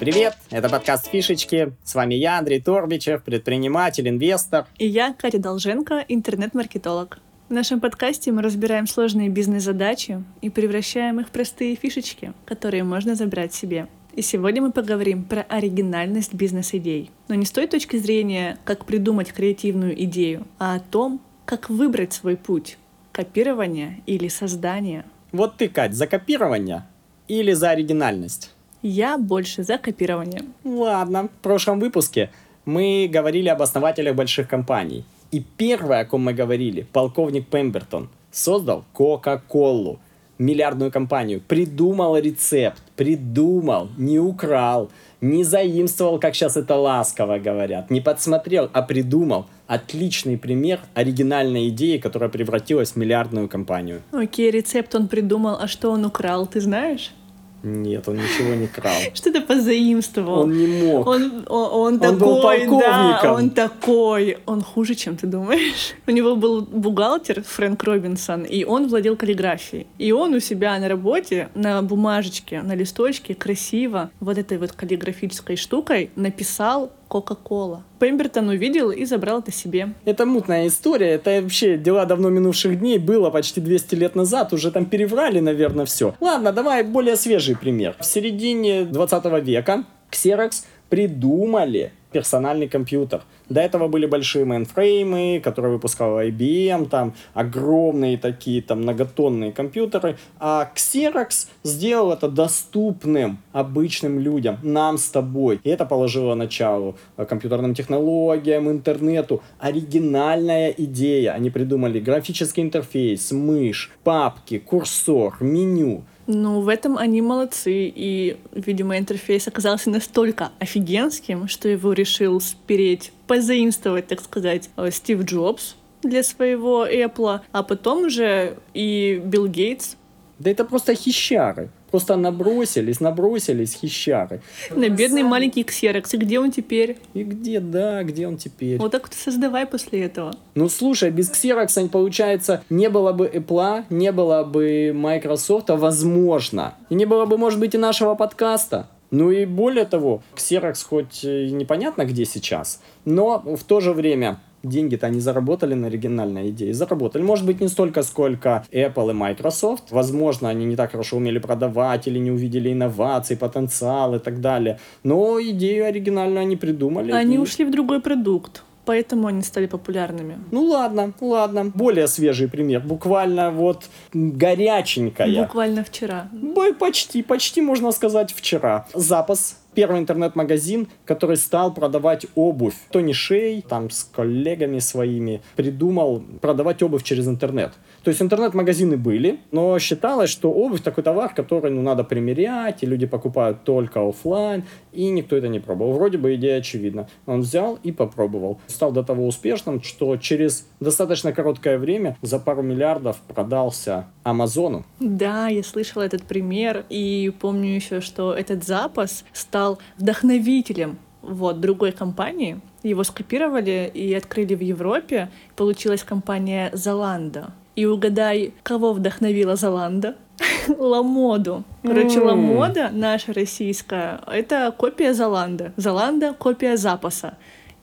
Привет, это подкаст «Фишечки». С вами я, Андрей Торбичев, предприниматель, инвестор. И я, Катя Долженко, интернет-маркетолог. В нашем подкасте мы разбираем сложные бизнес-задачи и превращаем их в простые фишечки, которые можно забрать себе. И сегодня мы поговорим про оригинальность бизнес-идей. Но не с той точки зрения, как придумать креативную идею, а о том, как выбрать свой путь — копирование или создание. Вот ты, Кать, за копирование или за оригинальность? Я больше за копирование. Ладно, в прошлом выпуске мы говорили об основателях больших компаний — и первое, о ком мы говорили, полковник Пембертон, создал Кока-Колу, миллиардную компанию, придумал рецепт, придумал, не украл, не заимствовал, как сейчас это ласково говорят, не подсмотрел, а придумал. Отличный пример оригинальной идеи, которая превратилась в миллиардную компанию. Окей, рецепт он придумал, а что он украл, ты знаешь? Нет, он ничего не крал. Что-то позаимствовал. Он не мог. Он, он, он, Он такой, был полковником. да, он такой. Он хуже, чем ты думаешь. У него был бухгалтер Фрэнк Робинсон, и он владел каллиграфией. И он у себя на работе на бумажечке, на листочке красиво вот этой вот каллиграфической штукой написал Кока-кола. Пембертон увидел и забрал это себе. Это мутная история, это вообще дела давно минувших дней, было почти 200 лет назад, уже там переврали, наверное, все. Ладно, давай более свежий пример. В середине 20 века Xerox придумали персональный компьютер. До этого были большие мейнфреймы, которые выпускал IBM, там огромные такие там многотонные компьютеры. А Xerox сделал это доступным обычным людям, нам с тобой. И это положило начало компьютерным технологиям, интернету. Оригинальная идея. Они придумали графический интерфейс, мышь, папки, курсор, меню. Ну, в этом они молодцы, и, видимо, интерфейс оказался настолько офигенским, что его решил спереть, позаимствовать, так сказать, э, Стив Джобс для своего Apple, а потом уже и Билл Гейтс. Да это просто хищары. Просто набросились, набросились хищары. На бедный маленький Xerox. И где он теперь? И где, да, где он теперь? Вот так вот создавай после этого. Ну слушай, без Xerox, получается, не было бы Apple, не было бы Microsoft, возможно. И не было бы, может быть, и нашего подкаста. Ну и более того, Xerox хоть и непонятно где сейчас, но в то же время деньги-то они заработали на оригинальной идее. Заработали. Может быть, не столько, сколько Apple и Microsoft. Возможно, они не так хорошо умели продавать или не увидели инноваций, потенциал и так далее. Но идею оригинальную они придумали. Они и... ушли в другой продукт. Поэтому они стали популярными. Ну ладно, ладно. Более свежий пример. Буквально вот горяченькая. Буквально вчера. Бой почти, почти можно сказать вчера. Запас первый интернет-магазин, который стал продавать обувь. Тони Шей там с коллегами своими придумал продавать обувь через интернет. То есть интернет-магазины были, но считалось, что обувь такой товар, который ну, надо примерять, и люди покупают только офлайн, и никто это не пробовал. Вроде бы идея очевидна. Он взял и попробовал. Стал до того успешным, что через достаточно короткое время за пару миллиардов продался Амазону. Да, я слышала этот пример, и помню еще, что этот запас стал вдохновителем вот, другой компании. Его скопировали и открыли в Европе. Получилась компания Zalando. И угадай, кого вдохновила Золанда? Ламоду. Короче, Ламода, наша российская, это копия Золанда. Золанда — копия запаса.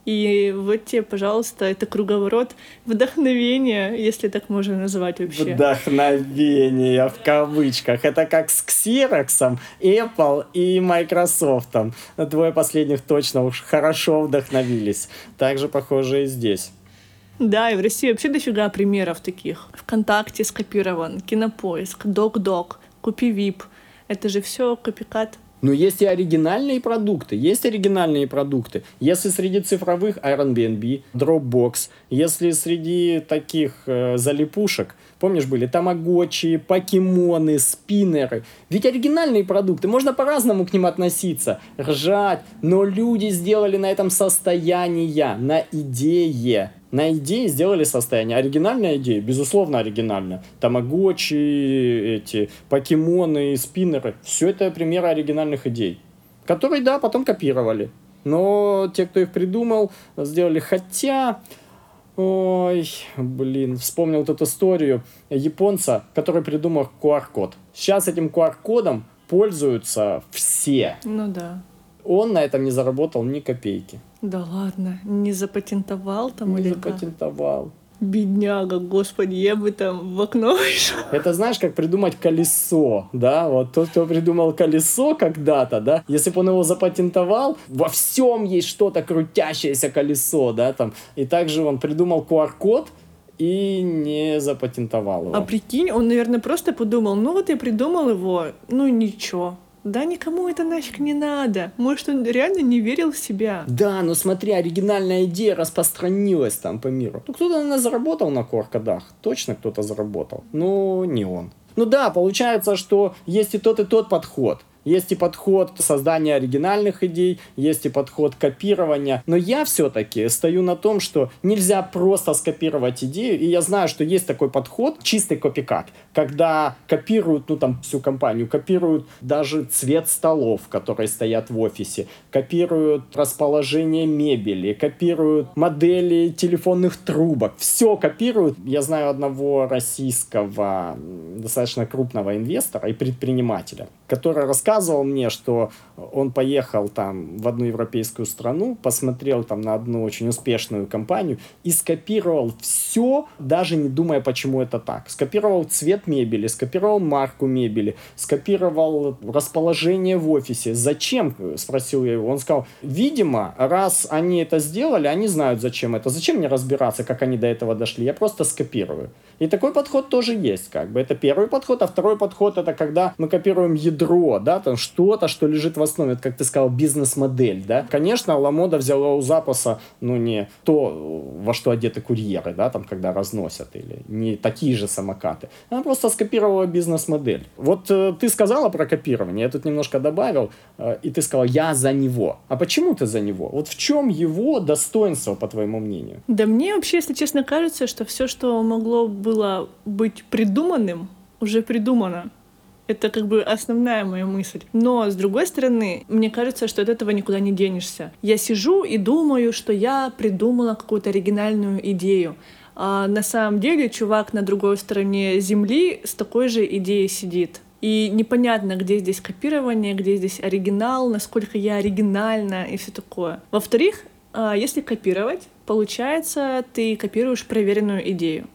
И вот тебе, пожалуйста, это круговорот вдохновения, если так можно назвать вообще. Вдохновение в кавычках. Это как с Xerox, Apple и Microsoft. Двое последних точно уж хорошо вдохновились. Также похоже и здесь. Да, и в России вообще дофига примеров таких. ВКонтакте скопирован, Кинопоиск, Док-Док, Купи Вип. Это же все копикат но есть и оригинальные продукты, есть оригинальные продукты. Если среди цифровых Airbnb, Dropbox, если среди таких э, залипушек, помнишь, были тамагочи, покемоны, спиннеры. Ведь оригинальные продукты, можно по-разному к ним относиться, ржать, но люди сделали на этом состояние, на идее на идее сделали состояние. Оригинальная идея, безусловно, оригинальная. Тамагочи, эти покемоны, спиннеры. Все это примеры оригинальных идей. Которые, да, потом копировали. Но те, кто их придумал, сделали. Хотя, ой, блин, вспомнил вот эту историю японца, который придумал QR-код. Сейчас этим QR-кодом пользуются все. Ну да он на этом не заработал ни копейки. Да ладно, не запатентовал там Не или как? запатентовал. Бедняга, господи, я бы там в окно вышел. Это знаешь, как придумать колесо, да? Вот тот, кто придумал колесо когда-то, да? Если бы он его запатентовал, во всем есть что-то крутящееся колесо, да? Там. И также он придумал QR-код и не запатентовал его. А прикинь, он, наверное, просто подумал, ну вот я придумал его, ну ничего. Да никому это нафиг не надо. Может, он реально не верил в себя. Да, но смотри, оригинальная идея распространилась там по миру. Ну, кто-то, наверное, заработал на QR-кодах. Точно кто-то заработал. Но не он. Ну да, получается, что есть и тот, и тот подход. Есть и подход создания оригинальных идей, есть и подход копирования. Но я все-таки стою на том, что нельзя просто скопировать идею. И я знаю, что есть такой подход, чистый копикат, когда копируют, ну там, всю компанию, копируют даже цвет столов, которые стоят в офисе, копируют расположение мебели, копируют модели телефонных трубок. Все копируют. Я знаю одного российского достаточно крупного инвестора и предпринимателя, который рассказывал мне, что он поехал там в одну европейскую страну, посмотрел там на одну очень успешную компанию и скопировал все, даже не думая, почему это так. Скопировал цвет мебели, скопировал марку мебели, скопировал расположение в офисе. Зачем? Спросил я его. Он сказал, видимо, раз они это сделали, они знают, зачем это. Зачем мне разбираться, как они до этого дошли? Я просто скопирую. И такой подход тоже есть, как бы. Это первый подход, а второй подход это когда мы копируем ядро, да, там что-то, что лежит в основе, это, как ты сказал, бизнес-модель, да. Конечно, Ламода взяла у запаса, ну, не то, во что одеты курьеры, да, там, когда разносят, или не такие же самокаты. Она просто скопировала бизнес-модель. Вот э, ты сказала про копирование, я тут немножко добавил, э, и ты сказала, я за него. А почему ты за него? Вот в чем его достоинство, по твоему мнению? Да мне вообще, если честно, кажется, что все, что могло было быть придуманным, уже придумано. Это как бы основная моя мысль. Но, с другой стороны, мне кажется, что от этого никуда не денешься. Я сижу и думаю, что я придумала какую-то оригинальную идею. А на самом деле чувак на другой стороне Земли с такой же идеей сидит. И непонятно, где здесь копирование, где здесь оригинал, насколько я оригинальна и все такое. Во-вторых, а, если копировать, получается, ты копируешь проверенную идею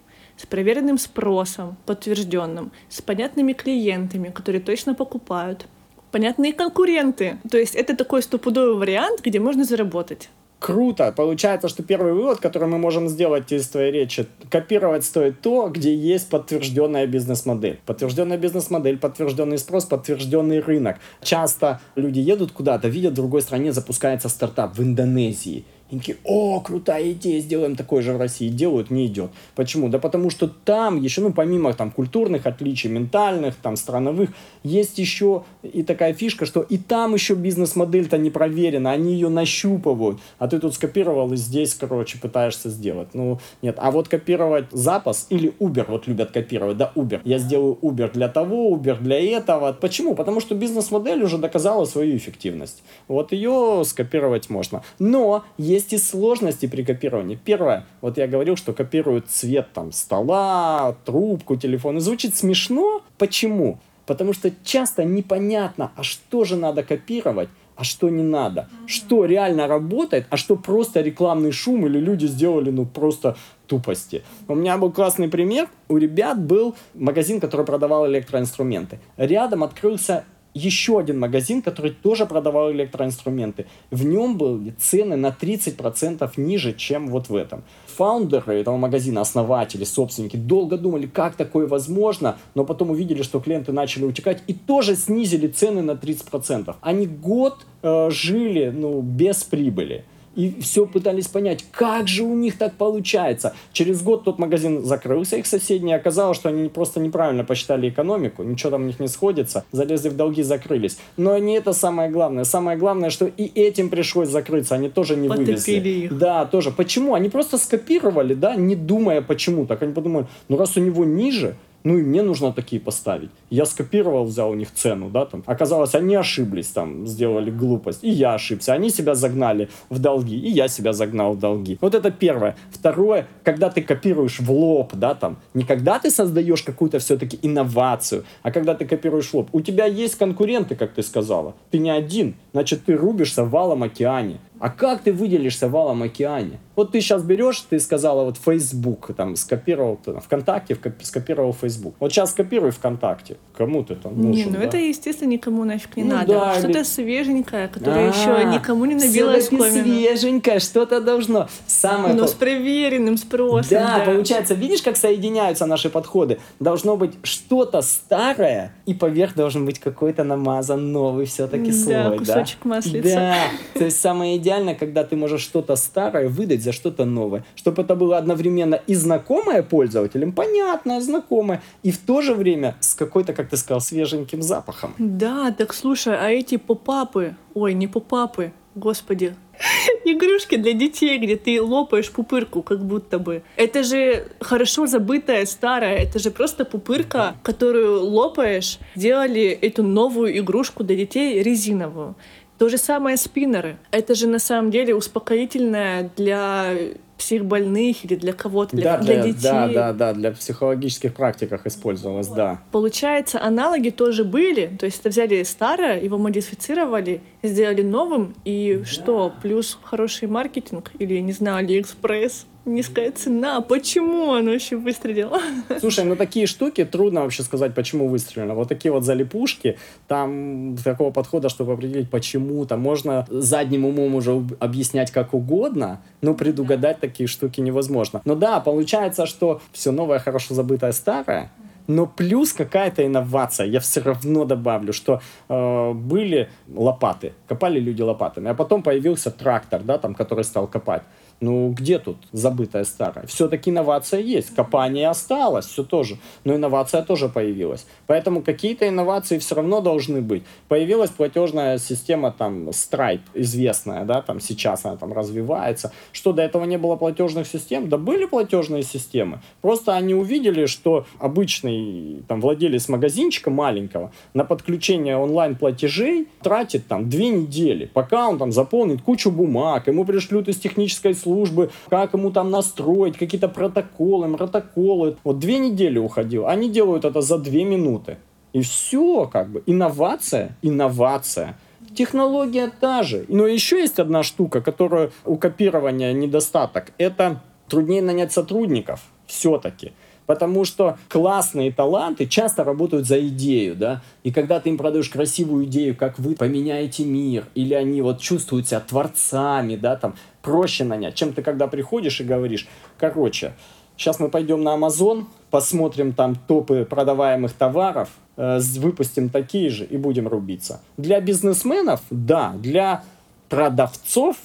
с проверенным спросом, подтвержденным, с понятными клиентами, которые точно покупают, понятные конкуренты. То есть это такой стопудовый вариант, где можно заработать. Круто. Получается, что первый вывод, который мы можем сделать из твоей речи, копировать стоит то, где есть подтвержденная бизнес-модель. Подтвержденная бизнес-модель, подтвержденный спрос, подтвержденный рынок. Часто люди едут куда-то, видят в другой стране запускается стартап в Индонезии. И такие, о, крутая идея, сделаем такой же в России. Делают, не идет. Почему? Да потому что там еще, ну, помимо там культурных отличий, ментальных, там, страновых, есть еще и такая фишка, что и там еще бизнес-модель-то не проверена, они ее нащупывают. А ты тут скопировал и здесь, короче, пытаешься сделать. Ну, нет. А вот копировать запас или Uber, вот любят копировать, да, Uber. Я сделаю Uber для того, Uber для этого. Почему? Потому что бизнес-модель уже доказала свою эффективность. Вот ее скопировать можно. Но есть есть и сложности при копировании. Первое, вот я говорил, что копируют цвет там стола, трубку, телефон. И звучит смешно. Почему? Потому что часто непонятно, а что же надо копировать, а что не надо. Что реально работает, а что просто рекламный шум или люди сделали, ну, просто тупости. У меня был классный пример. У ребят был магазин, который продавал электроинструменты. Рядом открылся еще один магазин, который тоже продавал электроинструменты. В нем были цены на 30% ниже, чем вот в этом. Фаундеры этого магазина, основатели, собственники, долго думали, как такое возможно, но потом увидели, что клиенты начали утекать и тоже снизили цены на 30%. Они год э, жили ну, без прибыли и все пытались понять, как же у них так получается. Через год тот магазин закрылся, их соседний, оказалось, что они просто неправильно посчитали экономику, ничего там у них не сходится, залезли в долги, закрылись. Но не это самое главное. Самое главное, что и этим пришлось закрыться, они тоже не Потопили вывезли. их. Да, тоже. Почему? Они просто скопировали, да, не думая почему. Так они подумали, ну раз у него ниже, Ну и мне нужно такие поставить. Я скопировал, взял у них цену, да, там. Оказалось, они ошиблись, там, сделали глупость. И я ошибся. Они себя загнали в долги, и я себя загнал в долги. Вот это первое. Второе, когда ты копируешь в лоб, да, там, не когда ты создаешь какую-то все-таки инновацию, а когда ты копируешь в лоб. У тебя есть конкуренты, как ты сказала. Ты не один. Значит, ты рубишься валом океане. А как ты выделишься в Алом океане? Вот ты сейчас берешь, ты сказала вот Facebook, там скопировал, ты, ВКонтакте скопировал Facebook. Вот сейчас скопируй ВКонтакте. Кому ты там нужен? Не, ну да? это, естественно, никому нафиг не ну, надо. Да, что-то или... свеженькое, которое А-а-а, еще никому не набило свеженькое, что-то должно. Самое... Ну, с проверенным спросом. Да, да, получается, видишь, как соединяются наши подходы? Должно быть что-то старое, и поверх должен быть какой-то намазан новый все-таки слой. Да, кусочек маслица. Да, то есть самое идеальное идеально, когда ты можешь что-то старое выдать за что-то новое. Чтобы это было одновременно и знакомое пользователям, понятное, знакомое, и в то же время с какой-то, как ты сказал, свеженьким запахом. Да, так слушай, а эти попапы, ой, не попапы, господи, игрушки для детей, где ты лопаешь пупырку, как будто бы. Это же хорошо забытая старая, это же просто пупырка, которую лопаешь. Делали эту новую игрушку для детей резиновую. То же самое спиннеры. Это же на самом деле успокоительное для психбольных или для кого-то, для, да, для, для детей. Да, да, да, для психологических практиках использовалось, да. Получается, аналоги тоже были, то есть это взяли старое, его модифицировали, сделали новым, и да. что, плюс хороший маркетинг или, не знаю, Алиэкспресс, низкая цена. Почему оно вообще выстрелило? Слушай, ну такие штуки трудно вообще сказать, почему выстрелило. Вот такие вот залипушки, там такого подхода, чтобы определить, почему, там можно задним умом уже объяснять как угодно, но предугадать да. такие штуки невозможно. Но да, получается, что все новое, хорошо забытое, старое, но плюс какая-то инновация. Я все равно добавлю, что э, были лопаты, копали люди лопатами, а потом появился трактор, да, там, который стал копать. Ну, где тут забытое старое? Все-таки инновация есть. Копание осталось, все тоже. Но инновация тоже появилась. Поэтому какие-то инновации все равно должны быть. Появилась платежная система там Stripe, известная, да, там сейчас она там развивается. Что до этого не было платежных систем? Да были платежные системы. Просто они увидели, что обычный там владелец магазинчика маленького на подключение онлайн-платежей тратит там две недели, пока он там заполнит кучу бумаг, ему пришлют из технической службы службы, как ему там настроить, какие-то протоколы, протоколы. Вот две недели уходил. Они делают это за две минуты. И все, как бы, инновация, инновация. Технология та же. Но еще есть одна штука, которая у копирования недостаток. Это труднее нанять сотрудников все-таки. Потому что классные таланты часто работают за идею, да, и когда ты им продаешь красивую идею, как вы поменяете мир, или они вот чувствуют себя творцами, да, там, проще нанять, чем ты когда приходишь и говоришь, короче, сейчас мы пойдем на Amazon, посмотрим там топы продаваемых товаров, э, выпустим такие же и будем рубиться. Для бизнесменов, да, для продавцов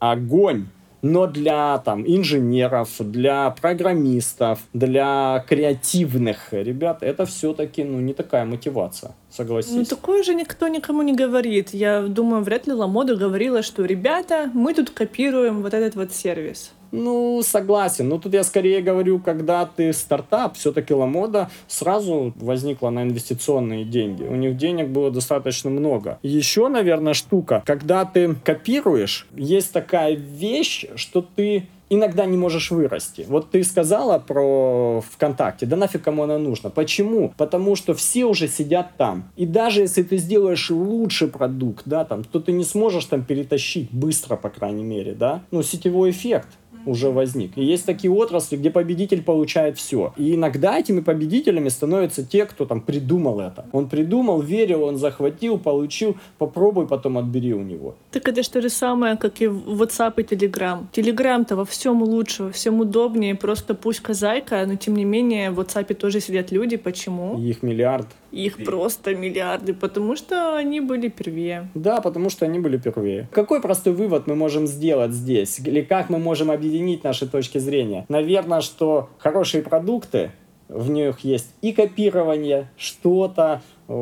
огонь но для там, инженеров, для программистов, для креативных ребят это все-таки ну, не такая мотивация, согласись. Ну, такое же никто никому не говорит. Я думаю, вряд ли Ламода говорила, что ребята, мы тут копируем вот этот вот сервис. Ну, согласен. Но тут я скорее говорю, когда ты стартап, все-таки Ламода сразу возникла на инвестиционные деньги. У них денег было достаточно много. Еще, наверное, штука, когда ты копируешь, есть такая вещь, что ты иногда не можешь вырасти. Вот ты сказала про ВКонтакте, да нафиг кому она нужна. Почему? Потому что все уже сидят там. И даже если ты сделаешь лучший продукт, да, там, то ты не сможешь там перетащить быстро, по крайней мере, да. Ну, сетевой эффект уже возник. И есть такие отрасли, где победитель получает все. И иногда этими победителями становятся те, кто там придумал это. Он придумал, верил, он захватил, получил, попробуй, потом отбери у него. Так это же то же самое, как и WhatsApp и Telegram. Telegram-то во всем лучше, во всем удобнее, просто пусть казайка, но тем не менее в WhatsApp тоже сидят люди. Почему? Их миллиард. Их просто миллиарды, потому что они были первее. Да, потому что они были первее. Какой простой вывод мы можем сделать здесь? Или как мы можем объединить наши точки зрения? Наверное, что хорошие продукты, в них есть и копирование, что-то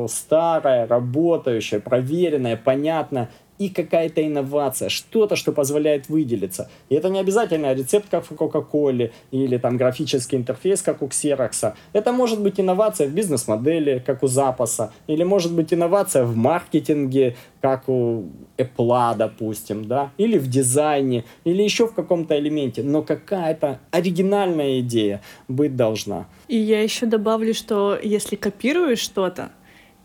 старое, работающее, проверенное, понятное, и какая-то инновация, что-то, что позволяет выделиться. И это не обязательно рецепт, как в Coca-Cola, или там графический интерфейс, как у Xerox. Это может быть инновация в бизнес-модели, как у Запаса, или может быть инновация в маркетинге, как у Apple, допустим, да, или в дизайне, или еще в каком-то элементе, но какая-то оригинальная идея быть должна. И я еще добавлю, что если копируешь что-то,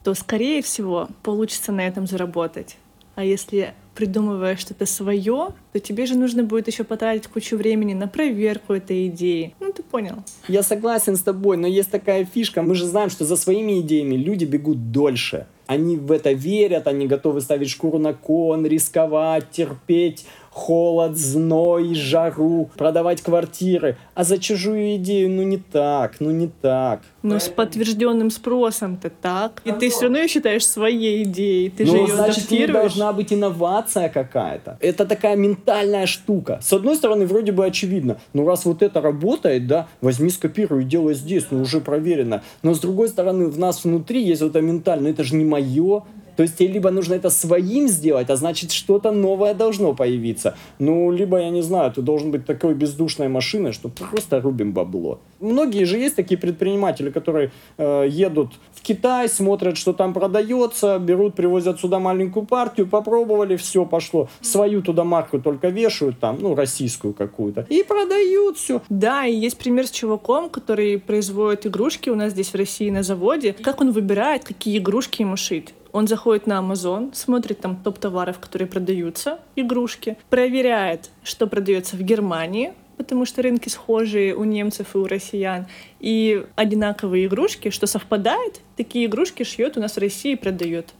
то, скорее всего, получится на этом заработать. А если придумываешь что-то свое, то тебе же нужно будет еще потратить кучу времени на проверку этой идеи. Ну, ты понял. Я согласен с тобой, но есть такая фишка. Мы же знаем, что за своими идеями люди бегут дольше. Они в это верят, они готовы ставить шкуру на кон, рисковать, терпеть холод, зной, жару, продавать квартиры. А за чужую идею, ну не так, ну не так. Ну, с подтвержденным спросом-то так. И ты все равно ее считаешь своей идеей. Ты же Ну, ее значит, должна быть инновация какая-то. Это такая ментальная штука. С одной стороны, вроде бы очевидно. Ну, раз вот это работает, да, возьми, скопируй, делай здесь, ну, уже проверено. Но с другой стороны, в нас внутри есть вот это ментальное, это же не мое. То есть тебе либо нужно это своим сделать, а значит что-то новое должно появиться. Ну, либо, я не знаю, ты должен быть такой бездушной машиной, что просто рубим бабло. Многие же есть такие предприниматели, которые э, едут в Китай, смотрят, что там продается, берут, привозят сюда маленькую партию, попробовали, все пошло. Свою туда марку только вешают там, ну, российскую какую-то, и продают все. Да, и есть пример с чуваком, который производит игрушки у нас здесь в России на заводе. Как он выбирает, какие игрушки ему шить? Он заходит на Amazon, смотрит там топ товаров, которые продаются, игрушки, проверяет, что продается в Германии, потому что рынки схожие у немцев и у россиян, и одинаковые игрушки, что совпадает, такие игрушки шьет у нас в России и продает.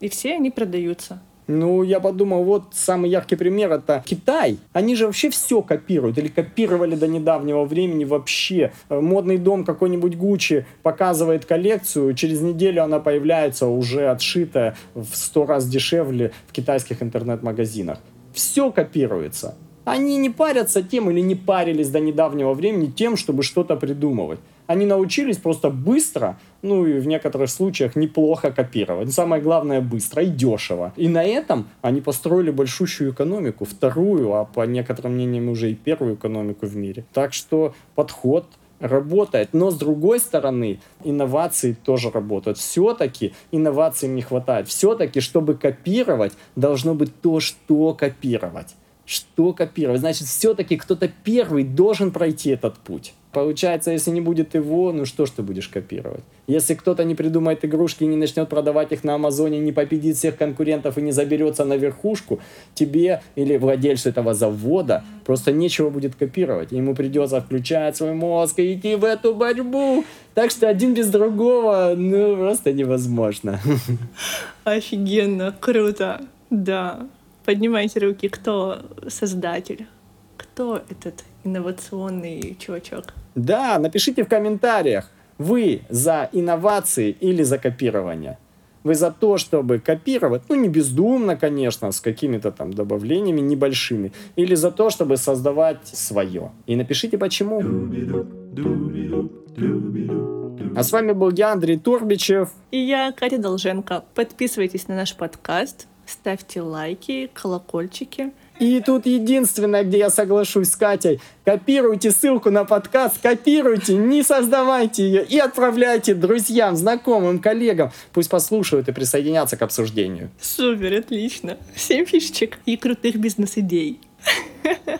И все они продаются. Ну, я подумал, вот самый яркий пример это Китай. Они же вообще все копируют или копировали до недавнего времени вообще. Э, Модный дом какой-нибудь Гуччи показывает коллекцию, через неделю она появляется уже отшитая в сто раз дешевле в китайских интернет-магазинах. Все копируется. Они не парятся тем или не парились до недавнего времени тем, чтобы что-то придумывать. Они научились просто быстро, ну и в некоторых случаях неплохо копировать. Самое главное быстро и дешево. И на этом они построили большущую экономику, вторую, а по некоторым мнениям уже и первую экономику в мире. Так что подход работает. Но с другой стороны, инновации тоже работают. Все-таки инновациям не хватает. Все-таки, чтобы копировать, должно быть то, что копировать. Что копировать? Значит, все-таки кто-то первый должен пройти этот путь. Получается, если не будет его, ну что ж ты будешь копировать? Если кто-то не придумает игрушки и не начнет продавать их на Амазоне, не победит всех конкурентов и не заберется на верхушку, тебе или владельцу этого завода просто нечего будет копировать. Ему придется включать свой мозг и идти в эту борьбу. Так что один без другого, ну, просто невозможно. Офигенно, круто. Да. Поднимайте руки, кто создатель? Кто этот инновационный чувачок? Да, напишите в комментариях, вы за инновации или за копирование. Вы за то, чтобы копировать, ну не бездумно, конечно, с какими-то там добавлениями небольшими, или за то, чтобы создавать свое. И напишите почему. А с вами был я, Андрей Турбичев. И я, Катя Долженко. Подписывайтесь на наш подкаст, ставьте лайки, колокольчики. И тут единственное, где я соглашусь с Катей, копируйте ссылку на подкаст, копируйте, не создавайте ее и отправляйте друзьям, знакомым, коллегам. Пусть послушают и присоединятся к обсуждению. Супер, отлично. Семь фишечек и крутых бизнес-идей.